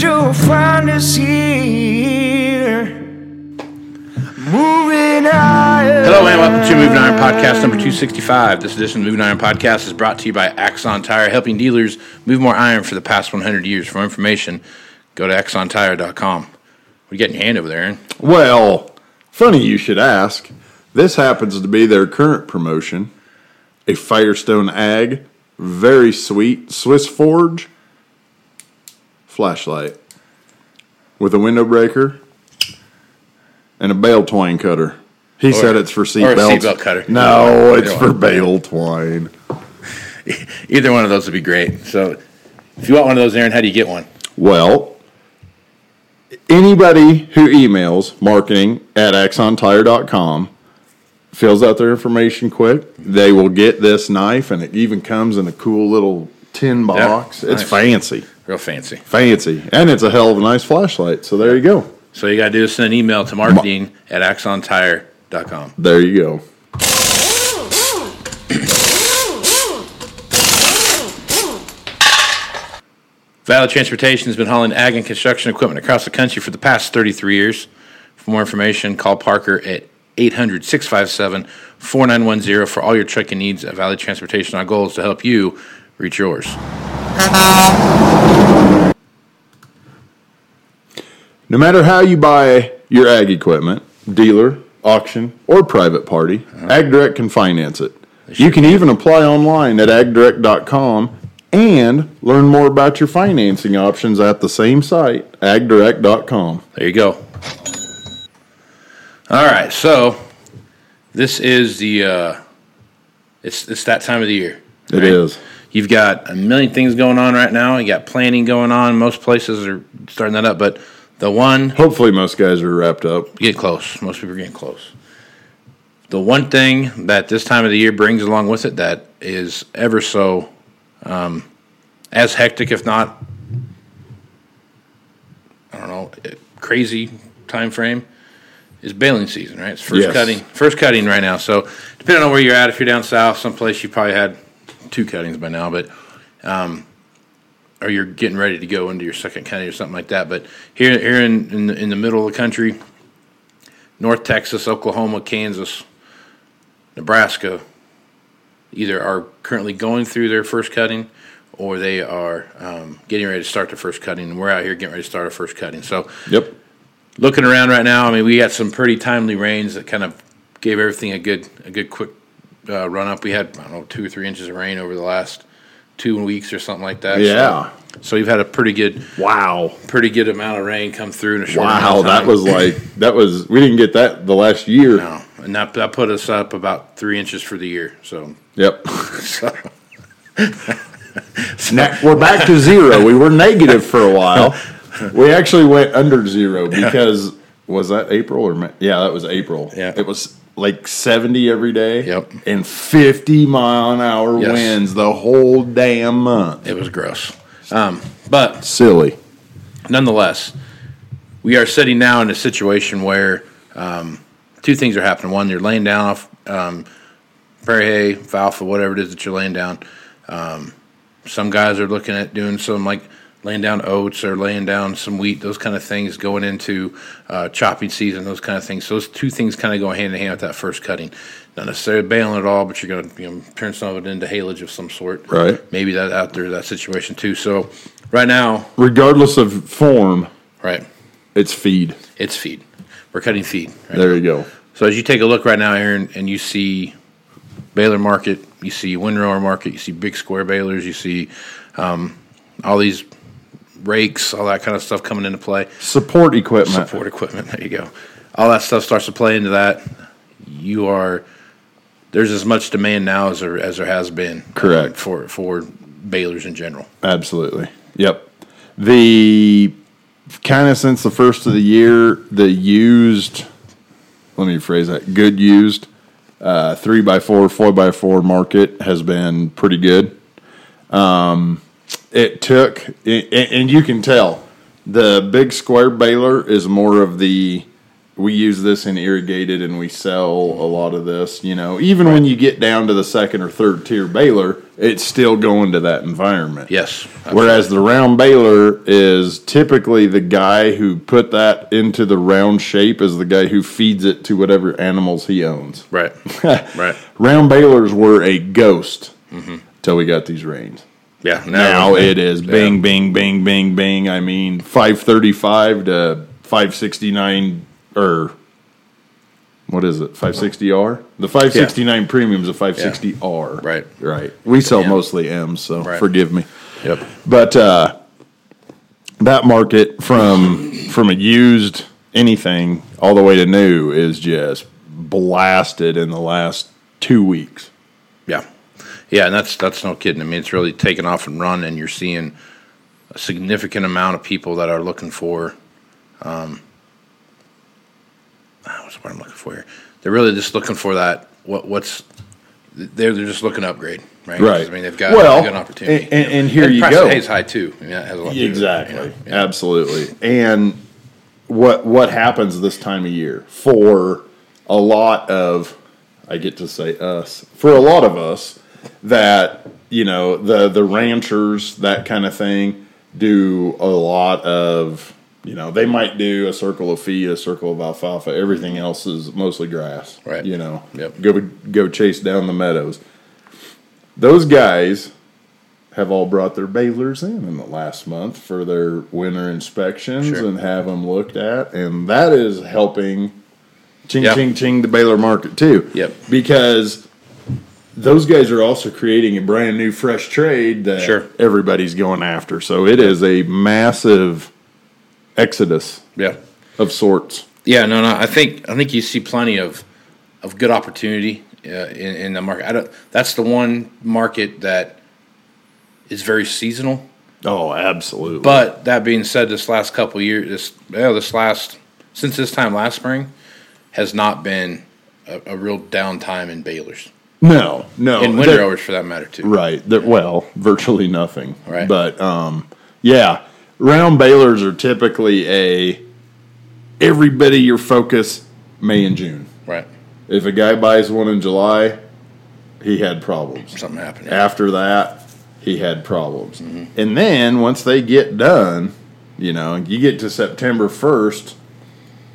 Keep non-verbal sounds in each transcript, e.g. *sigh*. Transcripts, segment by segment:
Through the you'll find us here. Moving higher. Hello and welcome to Moving Iron Podcast number 265. This edition of Moving Iron Podcast is brought to you by Axon Tire, helping dealers move more iron for the past 100 years. For more information, go to axontire.com. What are you getting your hand over there, Aaron? Well, funny you should ask. This happens to be their current promotion a Firestone Ag, very sweet Swiss Forge flashlight with a window breaker and a bale twine cutter. He said it's for seat or belts. seatbelt cutter. No, it's for bale twine. *laughs* Either one of those would be great. So if you want one of those, Aaron, how do you get one? Well, anybody who emails marketing at axontire.com fills out their information quick, they will get this knife, and it even comes in a cool little tin box. it's nice. fancy, Real fancy. fancy, and it's a hell of a nice flashlight. So there you go. So you got to do is send an email to marketing at axontire.com. There you go. Valley Transportation has been hauling ag and construction equipment across the country for the past 33 years. For more information, call Parker at 800 657 4910 for all your trucking needs at Valley Transportation. Our goal is to help you reach yours. No matter how you buy your ag equipment, dealer, auction, or private party, AgDirect can finance it. You can even apply online at agdirect.com and learn more about your financing options at the same site, agdirect.com. There you go. All right, so this is the uh, it's it's that time of the year. It is. You've got a million things going on right now. You got planning going on. Most places are starting that up, but the one Hopefully, most guys are wrapped up. get close. Most people are getting close. The one thing that this time of the year brings along with it that is ever so um, as hectic, if not, I don't know, eh, crazy time frame, is baling season. Right, it's first Yes. cutting, first cutting right now. So depending on where you're at, if you're down south, someplace you probably had two cuttings by now, but um, or you're getting ready to go into your second cutting or something like that. But here, here in in the, in the middle of the country, North Texas, Oklahoma, Kansas, Nebraska, either are currently going through their first cutting, or they are um, getting ready to start their first cutting. And we're out here getting ready to start our first cutting. So Yep. looking around right now, I mean, we got some pretty timely rains that kind of gave everything a good a good quick uh, run up. We had I don't know two or three inches of rain over the last two weeks or something like that. Yeah. So, we've had a pretty good Wow. pretty good amount of rain come through in a short Wow. That was like, *laughs* that was, we didn't get that the last year. no, and that that put us up about three inches for the year. So, Yep. *laughs* *laughs* so Now, we're back to zero. We were negative for a while. We actually went under zero because was that April or May? Yeah, that was April. Yeah. it was like seventy every day. Yep. and fifty mile an hour Yes. winds the whole damn month. it was gross. Um, but Silly. nonetheless, we are sitting now in a situation where um, two things are happening. One, you're laying down off um, prairie hay, alfalfa, whatever it is that you're laying down. Um, some guys are looking at doing some like laying down oats or laying down some wheat, those kind of things going into uh, chopping season, those kind of things. So those two things kind of go hand in hand with that first cutting. Not necessarily baling it all, but you're going to you know, turn some of it into haylage of some sort. Right. Maybe that out there that situation too. So right now, Regardless of form, right, it's feed. it's feed. We're cutting feed. Right There you go. So as you take a look right now, Aaron, and you see baler Market, you see Windrower Market, you see big square balers, you see um, all these rakes, all that kind of stuff coming into play. Support equipment. Support equipment, there you go. All that stuff starts to play into that. You are there's as much demand now as there as there has been. uh, Correct. for for balers in general. Absolutely. Yep. The kind of since the first of the year, the used, let me phrase that, good used, uh, three by four, four by four market has been pretty good. Um, it took, and, and you can tell, the big square baler is more of the. We use this in irrigated, and we sell a lot of this. You know, even when you get down to the second or third tier baler, it's still going to that environment. Yes. Whereas the round baler is typically the guy who put that into the round shape is the guy who feeds it to whatever animals he owns. Right. *laughs* right. Round balers were a ghost Mm-hmm. till we got these rains. Yeah. Now it is Yeah. bing, bing, bing, bing, bing. I mean, 535 to 569 or what is it? 560R? The 569 premium is a 560R. Right. Right. We sell Yeah. mostly M's, so Right. forgive me. Yep. But uh, that market from from a used anything all the way to new is just blasted in the last two weeks. Yeah, and that's that's no kidding. I mean, it's really taken off and run, and you're seeing a significant amount of people that are looking for. Um, what's the word I'm looking for here? They're really just looking for that. What what's they're they're just looking to upgrade, right? Right. I mean, they've got Well, an opportunity, and- and- and here you price go. of hay's high too. I mean, that has a lot to do with Exactly. you know? Yeah. Absolutely. And what what happens this time of year for a lot of I get to say us for a lot of us that you know the the ranchers that kind of thing do a lot of you know they might do a circle of feed a circle of alfalfa everything else is mostly grass Right. you know Yep. go go chase down the meadows those guys have all brought their balers in in the last month for their winter inspections Sure. and have them looked at, and that is helping ching Yep. ching ching the baler market too. Yep. Because those guys are also creating a brand new fresh trade that Sure. everybody's going after. So it is a massive exodus yeah. of sorts. Yeah, no, no. I think I think you see plenty of of good opportunity uh, in, in the market. I don't, that's the one market that is very seasonal. Oh, absolutely. But that being said, this last couple of years, this yeah, this last since this time last spring, has not been a, a real downtime in balers no, no. in that- hours for that matter too. Right. Well, virtually nothing. Right. But um, yeah, round balers are typically a everybody your focus May and June. Right, If a guy buys one in July, he had problems. something happened. After that, he had problems. Mm-hmm. And then once they get done, you know, you get to September first,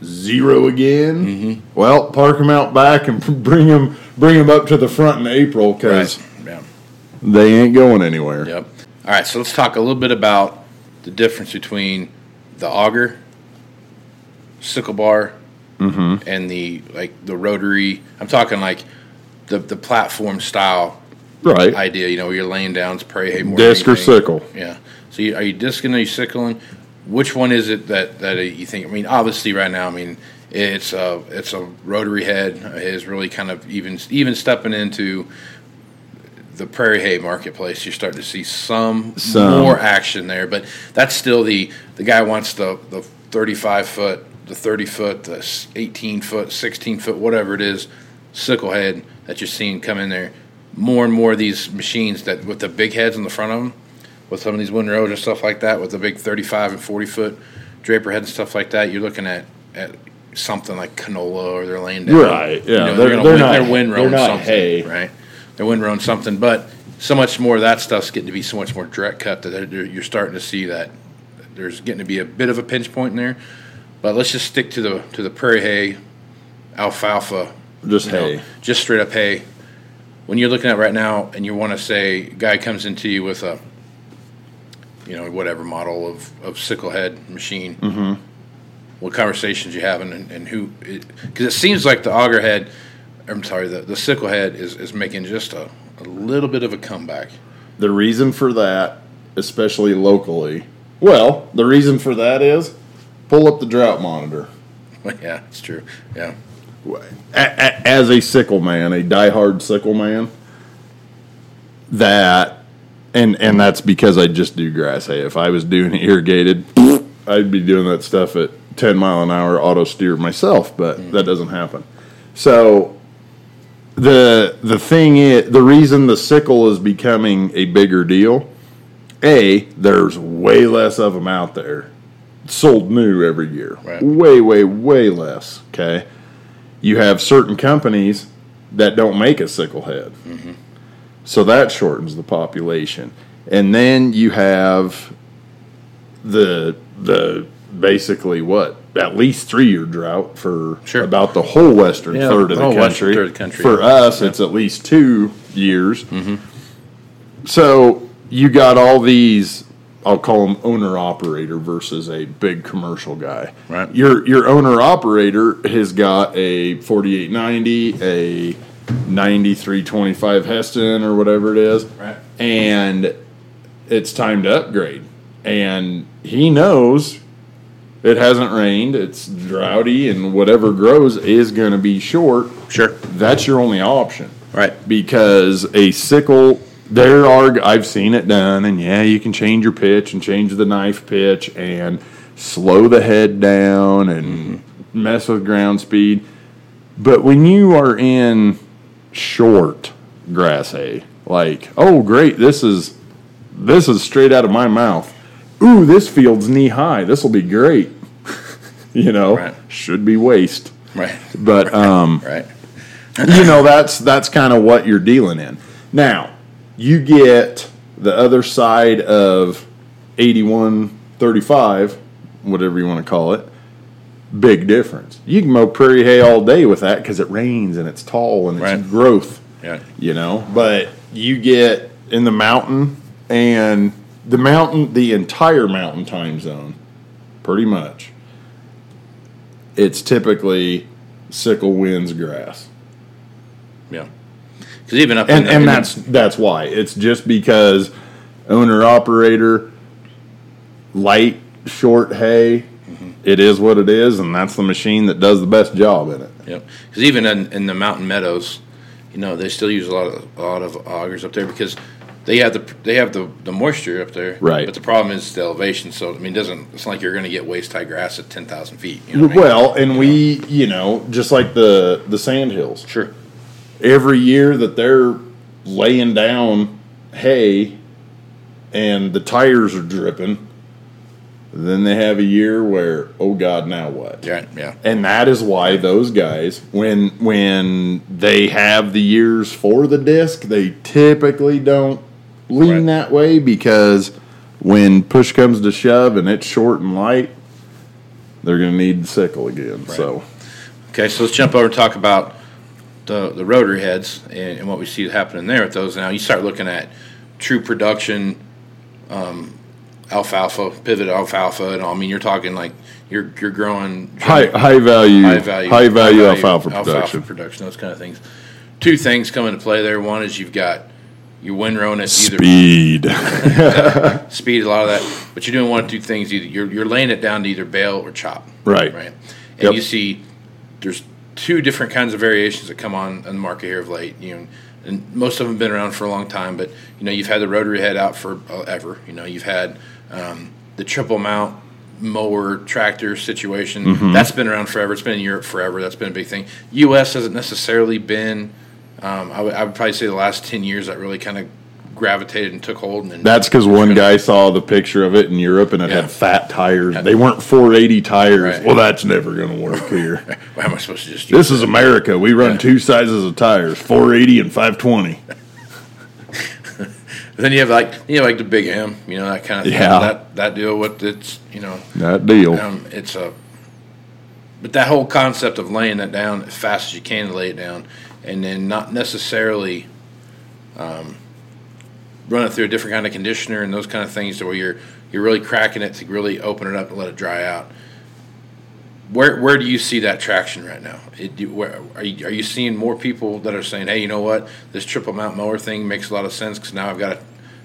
zero again. Mm-hmm. Well, park them out back and *laughs* bring them bring them up to the front in April because Right. Yeah. they ain't going anywhere. Yep. All right, so let's talk a little bit about the difference between the auger, sickle bar, Mm-hmm. and the like the rotary. I'm talking like the the platform style Right. idea. You know, where you're laying down spray hay more. Disc or sickle. Yeah. So you, are you discing? Are you sickling? Which one is it that that you think? I mean, obviously, right now, I mean, it's a it's a rotary head is really kind of even even stepping into the prairie hay marketplace. You're starting to see some, Some. more action there, but that's still the the guy wants the the 35 foot, the 30 foot, the 18 foot, 16 foot, whatever it is, sickle head that you're seeing come in there. More and more of these machines that with the big heads in the front of them, with some of these windrows and stuff like that, with the big 35 and 40 foot draper head and stuff like that, you're looking at at something like canola or they're laying down. Right, yeah. You know, They're- they're, gonna they're win, not- they're not something, hay. right? They're windrowing something, but so much more of that stuff's getting to be so much more direct cut that you're starting to see that there's getting to be a bit of a pinch point in there. But let's just stick to the to the prairie hay, alfalfa, Just you know, hay. just straight up hay. When you're looking at right now, and you want to say, guy comes into you with a, you know, whatever model of, of sickle head machine. Mm-hmm. What conversations you having, and, and who? Because it, seems like the auger head, I'm sorry, the, the sickle head is, is making just a, a little bit of a comeback. The reason for that, especially locally, well, the reason for that is pull up the drought monitor. *laughs* yeah, it's true. Yeah, As a sickle man, a diehard sickle man, that, and and that's because I just do grass hay. If I was doing *laughs* irrigated, I'd be doing that stuff at 10 mile an hour auto steer myself, but mm. that doesn't happen. So the the thing is the reason the sickle is becoming a bigger deal a there's way less of them out there sold new every year. Right. way way way less okay? You have certain companies that don't make a sickle head. Mm-hmm. So that shortens the population. And then you have the the basically what at least three year drought for Sure. about the whole western Yeah, third of the the whole western country. third country, For yeah. us, it's at least two years. Mm-hmm. So you got all these. I'll call them owner operator versus a big commercial guy. Right. Your your owner operator has got a 4890, a 9325 Hesston or whatever it is. Right. And it's time to upgrade. And he knows it hasn't rained, it's droughty, and whatever grows is going to be short. sure. That's your only option. Right. because a sickle there are I've seen it done and yeah you can change your pitch and change the knife pitch and slow the head down and mm-hmm. mess with ground speed. But when you are in short grass hay like oh great this is this is straight out of my mouth. Ooh this field's knee high. This will be great you know Right. should be waste Right. but *laughs* um Right. you know that's that's kind of what you're dealing in now you get the other side of 8135 whatever you want to call it big difference you can mow prairie hay all day with that because it rains and it's tall and it's Right. growth Yeah. you know but you get in the mountain and the mountain the entire mountain time zone pretty much it's typically sickle winds grass Yeah. Because even up and in, and in- that's that's why it's just because owner operator light short hay Mm-hmm. it is what it is and that's the machine that does the best job in it Yep. Because even in, in the mountain meadows, you know, they still use a lot of a lot of augers up there because they have the they have the, the moisture up there. Right. But the problem is the elevation. So I mean, it doesn't it's not like you're going to get waist high grass at ten thousand feet. You know what I mean? well and we you know just like the the sand hills sure. every year that they're laying down hay and the tires are dripping then they have a year where oh god now what Yeah. Yeah. and that is why those guys when when they have the years for the disc they typically don't lean Right. that way because when push comes to shove and it's short and light they're going to need the sickle again so Okay, so let's jump over and talk about the the rotary heads and, and what we see happening there with those. Now you start looking at true production, um, alfalfa, pivot alfalfa, and all. I mean, you're talking like you're you're growing high high value high value, high value alfalfa production alfalfa production, those kind of things. Two things come into play there. One is you've got your windrow at either speed *laughs* speed, a lot of that, but you're doing one of two things. Either you're you're laying it down to either bale or chop. Right. Right. And Yep. you see there's two different kinds of variations that come on in the market here of late. You know, and most of them have been around for a long time. But you know, you've had the rotary head out for uh, ever. You know, you've had um, the triple mount mower tractor situation. Mm-hmm. That's been around forever. It's been in Europe forever. That's been a big thing. U.S. hasn't necessarily been. Um, I would probably say the last ten years that really kind of gravitated and took hold. And That's because one guy saw the picture of it in Europe and it Yeah. had fat tires. They weren't 480 tires. Right. Well, that's never going to work *laughs* here. How am I supposed to just? this is America. We run two sizes of tires 480 and 520. *laughs* then you have like you know like the big M, you know that kind of thing. Yeah. That that deal with it's you know That deal. um, it's a but that whole concept of laying that down as fast as you can to lay it down, and then not necessarily um, run it through a different kind of conditioner and those kind of things, to where you're you're really cracking it to really open it up and let it dry out. Where where do you see that traction right now? It, do, where, are you are you seeing more people that are saying, hey, you know what, this triple mount mower thing makes a lot of sense because now I've got a,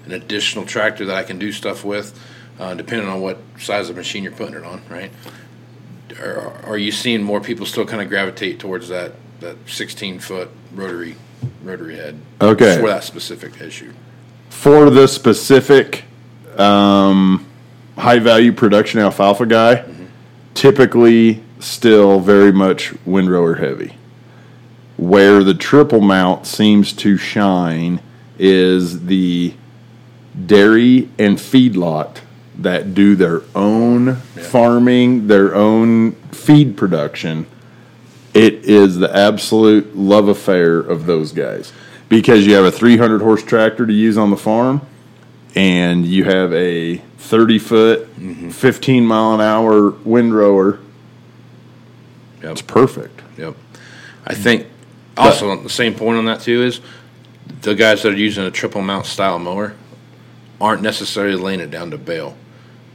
an additional tractor that I can do stuff with, uh, depending on what size of machine you're putting it on, right? Are, are you seeing more people still kind of gravitate towards that that 16 foot rotary rotary head? Okay. For that specific issue. For the specific um, high value production alfalfa guy, typically still very much windrower heavy. Where the triple mount seems to shine is the dairy and feedlot that do their own farming, their own feed production. It is the absolute love affair of those guys because you have a 300 horse tractor to use on the farm and you have a 30 foot, mm-hmm. 15 mile an hour windrower. Yep. It's perfect. Yep. I think also on the same point on that too is the guys that are using a triple mount style mower aren't necessarily laying it down to bale.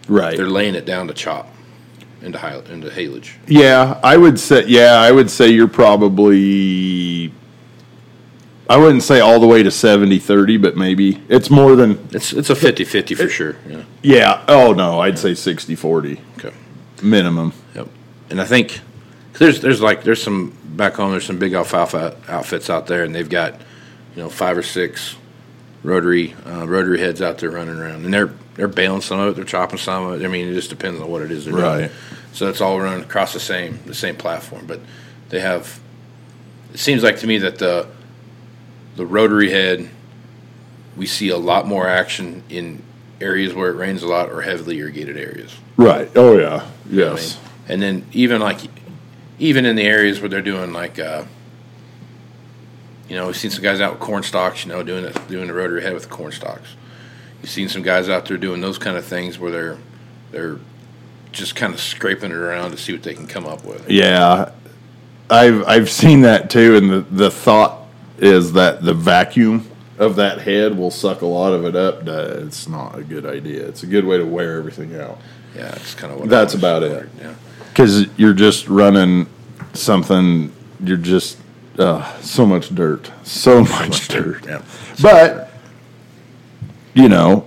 Right. They're laying it down to chop into high, into haylage. Yeah, I would say. Yeah, I would say you're probably. I wouldn't say all the way to 70 30, but maybe it's more than. It's it's a 50-50 for sure. Yeah. Yeah. Oh, no, I'd say 60 40 Okay. minimum. Yep. And I think there's there's like there's some back home there's some big alfalfa outfits out there and they've got you know five or six rotary uh, rotary heads out there running around and they're they're baling some of it they're chopping some of it I mean it just depends on what it is they're Right. doing so it's all run across the same the same platform but they have it seems like to me that the the rotary head we see a lot more action in areas where it rains a lot or heavily irrigated areas Right. Oh, yeah. what I Yes. mean? And then even like, even in the areas where they're doing like, uh, you know, we've seen some guys out with corn stalks, you know, doing the, doing the rotary head with corn stalks. You've seen some guys out there doing those kind of things where they're they're just kind of scraping it around to see what they can come up with. Yeah, I've I've seen that too, and the the thought is that the vacuum of that head will suck a lot of it up. It's not a good idea. It's a good way to wear everything out Yeah, it's kind of what. That's about it. Yeah. because you're just running something. You're just uh, so much dirt, so much dirt. Yeah. But you know,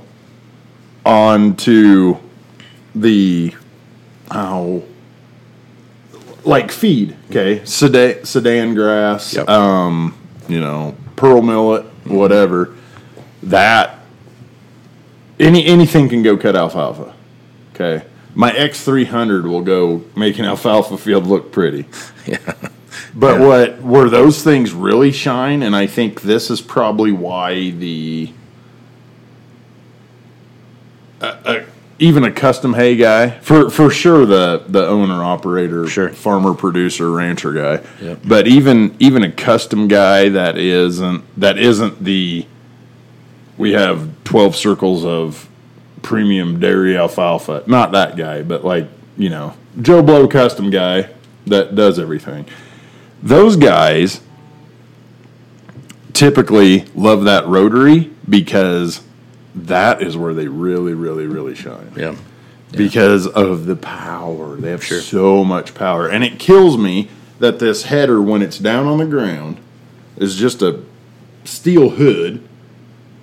on to the how like feed. Okay, Sudan, Sudan grass. Yep. Um, you know, pearl millet, whatever. That any anything can go cut alfalfa. Okay, my X three hundred will go make an alfalfa field look pretty. *laughs* Yeah. But what where those things really shine, and I think this is probably why the uh, even a custom hay guy for for sure the the owner operator Sure. farmer producer rancher guy Yep. but even even a custom guy that isn't that isn't the we have 12 circles of premium dairy alfalfa not that guy but like you know joe blow custom guy that does everything those guys typically love that rotary because that is where they really really really shine Yeah. because of the power. They have so much power. And it kills me that this header, when it's down on the ground, is just a steel hood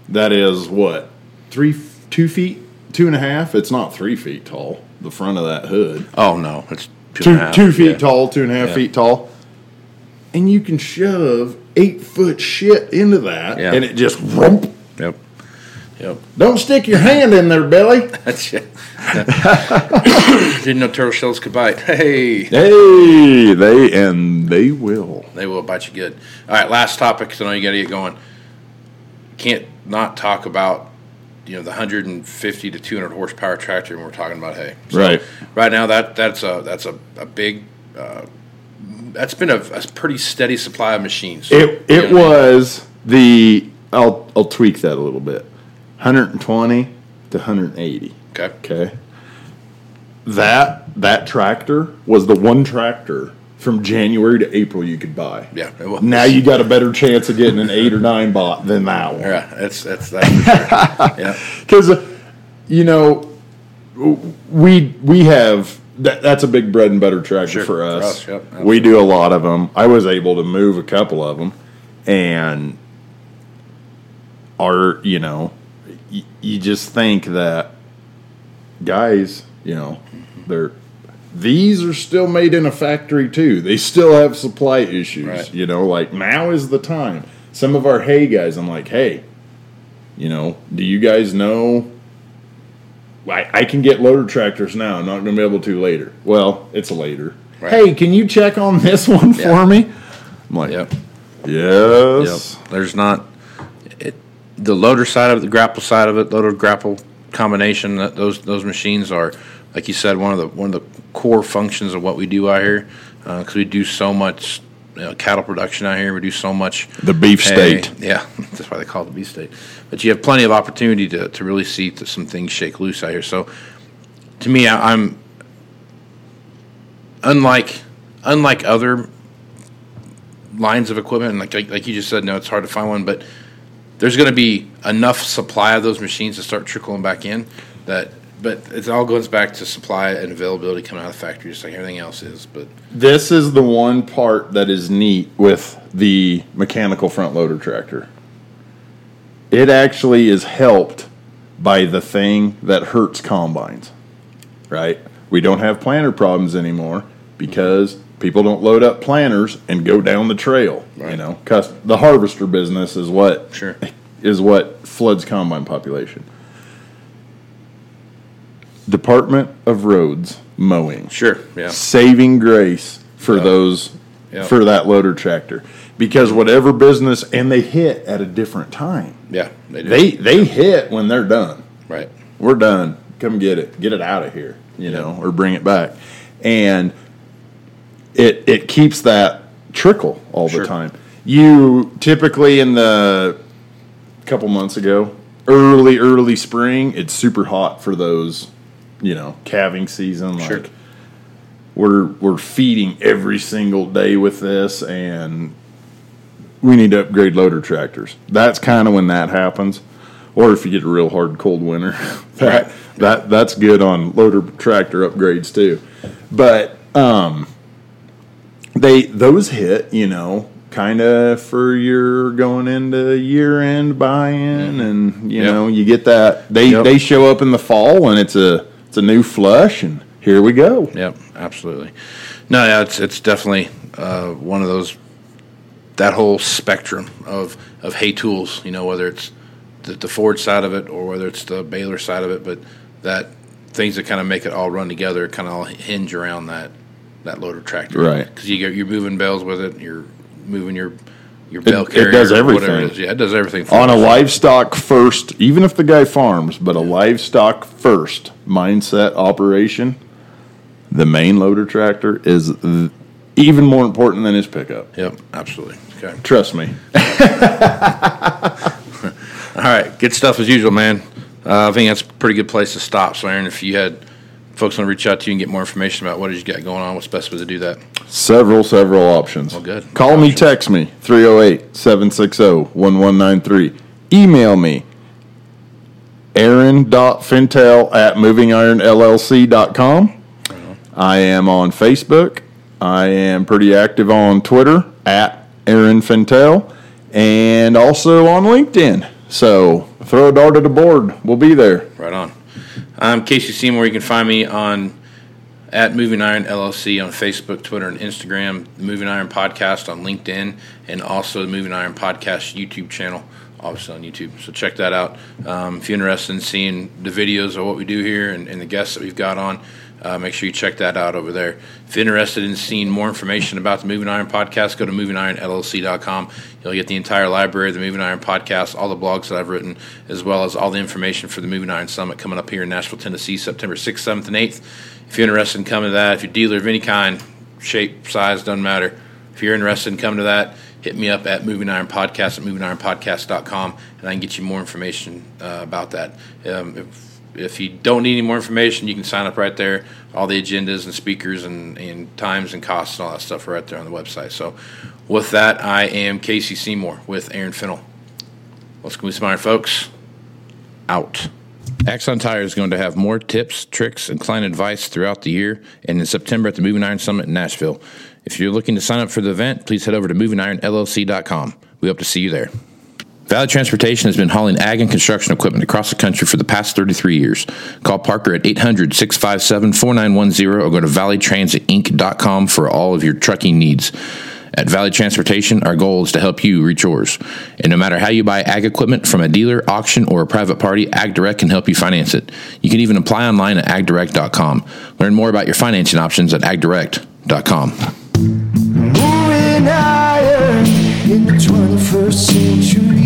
that is what? Three, two feet, two and a half? It's not three feet tall, the front of that hood. Oh no, it's two, Two, and a half, two feet yeah. tall, two and a half Yeah. feet tall. And you can shove eight foot shit into that, Yeah. and it just rump. Yep. Don't stick your hand in there, Billy. *laughs* That's it. Didn't know turtle shells could bite. Hey. Hey, they and they will. They will bite you good. All right, last topic. I know you got to get going. Can't not talk about you know the 150 to 200 horsepower tractor when we're talking about hay. So Right. Right now, that that's a that's a, a big. Uh, that's been a, a pretty steady supply of machines. It it know what I mean? was the I'll I'll tweak that a little bit. 120 to 180. Okay. Okay. That that tractor was the one tractor from January to April you could buy. Yeah. Now you got a better chance of getting an eight or nine bot than that one. Yeah, that's that's that. sure. *laughs* yeah. because uh, you know we we have that, that's a big bread and butter tractor Sure, for for us. us, yep, we do a lot of them. I was able to move a couple of them, and are you know y- you just think that guys, you know, they're these are still made in a factory too. They still have supply issues. Right. You know, like now is the time. Some of our hay guys, I'm like, hey, you know, do you guys know? I, I can get loader tractors now. I'm not going to be able to later. Well, it's later. Right. Hey, can you check on this *laughs* one for me? I'm like, Yep. yes. Yep. There's not the loader side of it, the grapple side of it, loader grapple combination. That those those machines are, like you said, one of the one of the core functions of what we do out here uh, because we do so much you know, cattle production out here. We do so much The beef hay. state. Yeah, *laughs* that's why they call it the beef state. But you have plenty of opportunity to, to really see th- some things shake loose out here. So, to me, I, I'm unlike unlike other lines of equipment, like, like like you just said, no, it's hard to find one, but there's going to be enough supply of those machines to start trickling back in. That, but it all goes back to supply and availability coming out of the factory, just like everything else is. But This is the one part that is neat with the mechanical front loader tractor. It actually is helped by the thing that hurts combines, right? We don't have planter problems anymore because people don't load up planters and go down the trail. You know, cause the harvester business is what Sure. *laughs* is what floods combine population. Department of Roads mowing sure, yeah, saving grace for Yeah. those Yeah. for that loader tractor because whatever business and they hit at a different time yeah, they do. they they hit when they're done right, we're done come get it get it out of here you know or bring it back and it it keeps that trickle all Sure. the time you typically in the couple months ago early early spring it's super hot for those you know calving season Sure. like we're we're feeding every single day with this and we need to upgrade loader tractors that's kind of when that happens or if you get a real hard cold winter *laughs* that, Right. that that's good on loader tractor upgrades too but um they those hit you know kind of for your going into year end buy-in and you Yep. know you get that they Yep. they show up in the fall and it's a it's a new flush and here we go Yep, absolutely. No, yeah, it's it's definitely uh, one of those that whole spectrum of of hay tools. You know, whether it's the, the Ford side of it or whether it's the baler side of it, but that things that kind of make it all run together kind of all hinge around that that loader tractor, Right. Because you get you're moving bales with it, you're moving your your bale it carrier, does everything. it. Yeah, it does everything for on a livestock first, even if the guy farms, but a livestock first mindset operation, the main loader tractor is th- even more important than his pickup. Yep, absolutely. Okay. Trust me. *laughs* All right, good stuff as usual, man. Uh, I think that's a pretty good place to stop. So, Aaron, if you had folks want to reach out to you and get more information about what you got going on, what's the best way to do that? Several, several options. Well, good. Call me, text me, 308 760 1193. Email me, aaron.fintel at movingironllc.com. Uh-huh. I am on Facebook. I am pretty active on Twitter at Aaron Fintel and also on LinkedIn. So throw a dart at the board. We'll be there. Right on. I'm Casey Seymour. You can find me on at Moving Iron LLC on Facebook, Twitter, and Instagram. Moving Iron Podcast on LinkedIn, and also the Moving Iron Podcast YouTube channel, obviously on YouTube. So check that out. Um, if you're interested in seeing the videos of what we do here and, and the guests that we've got on, uh, make sure you check that out over there. If you're interested in seeing more information about the Moving Iron Podcast, go to movingironllc.com. You'll get the entire library of the Moving Iron Podcast, all the blogs that I've written, as well as all the information for the Moving Iron Summit coming up here in Nashville, Tennessee, September 6th, 7th, and 8th. If you're interested in coming to that, if you're a dealer of any kind, shape, size, doesn't matter. If you're interested in coming to that, hit me up at Moving Iron Podcast at movingironpodcast.com and I can get you more information uh, about that. Um, if, if you don't need any more information, you can sign up right there. All the agendas and speakers and, and times and costs and all that stuff are right there on the website. So, with that, I am Casey Seymour with Aaron Fintel. Let's go, Iron folks. Out. Axon Tire is going to have more tips, tricks, and client advice throughout the year and in September at the Moving Iron Summit in Nashville. If you're looking to sign up for the event, please head over to movingironllc.com. We hope to see you there. Valley Transportation has been hauling ag and construction equipment across the country for the past 33 years. Call Parker at 800 657 4910 or go to valleytransitinc.com for all of your trucking needs. At Valley Transportation, our goal is to help you reach yours. And no matter how you buy ag equipment from a dealer, auction, or a private party, AgDirect can help you finance it. You can even apply online at agdirect.com. Learn more about your financing options at agdirect.com. Moving higher in the 21st century.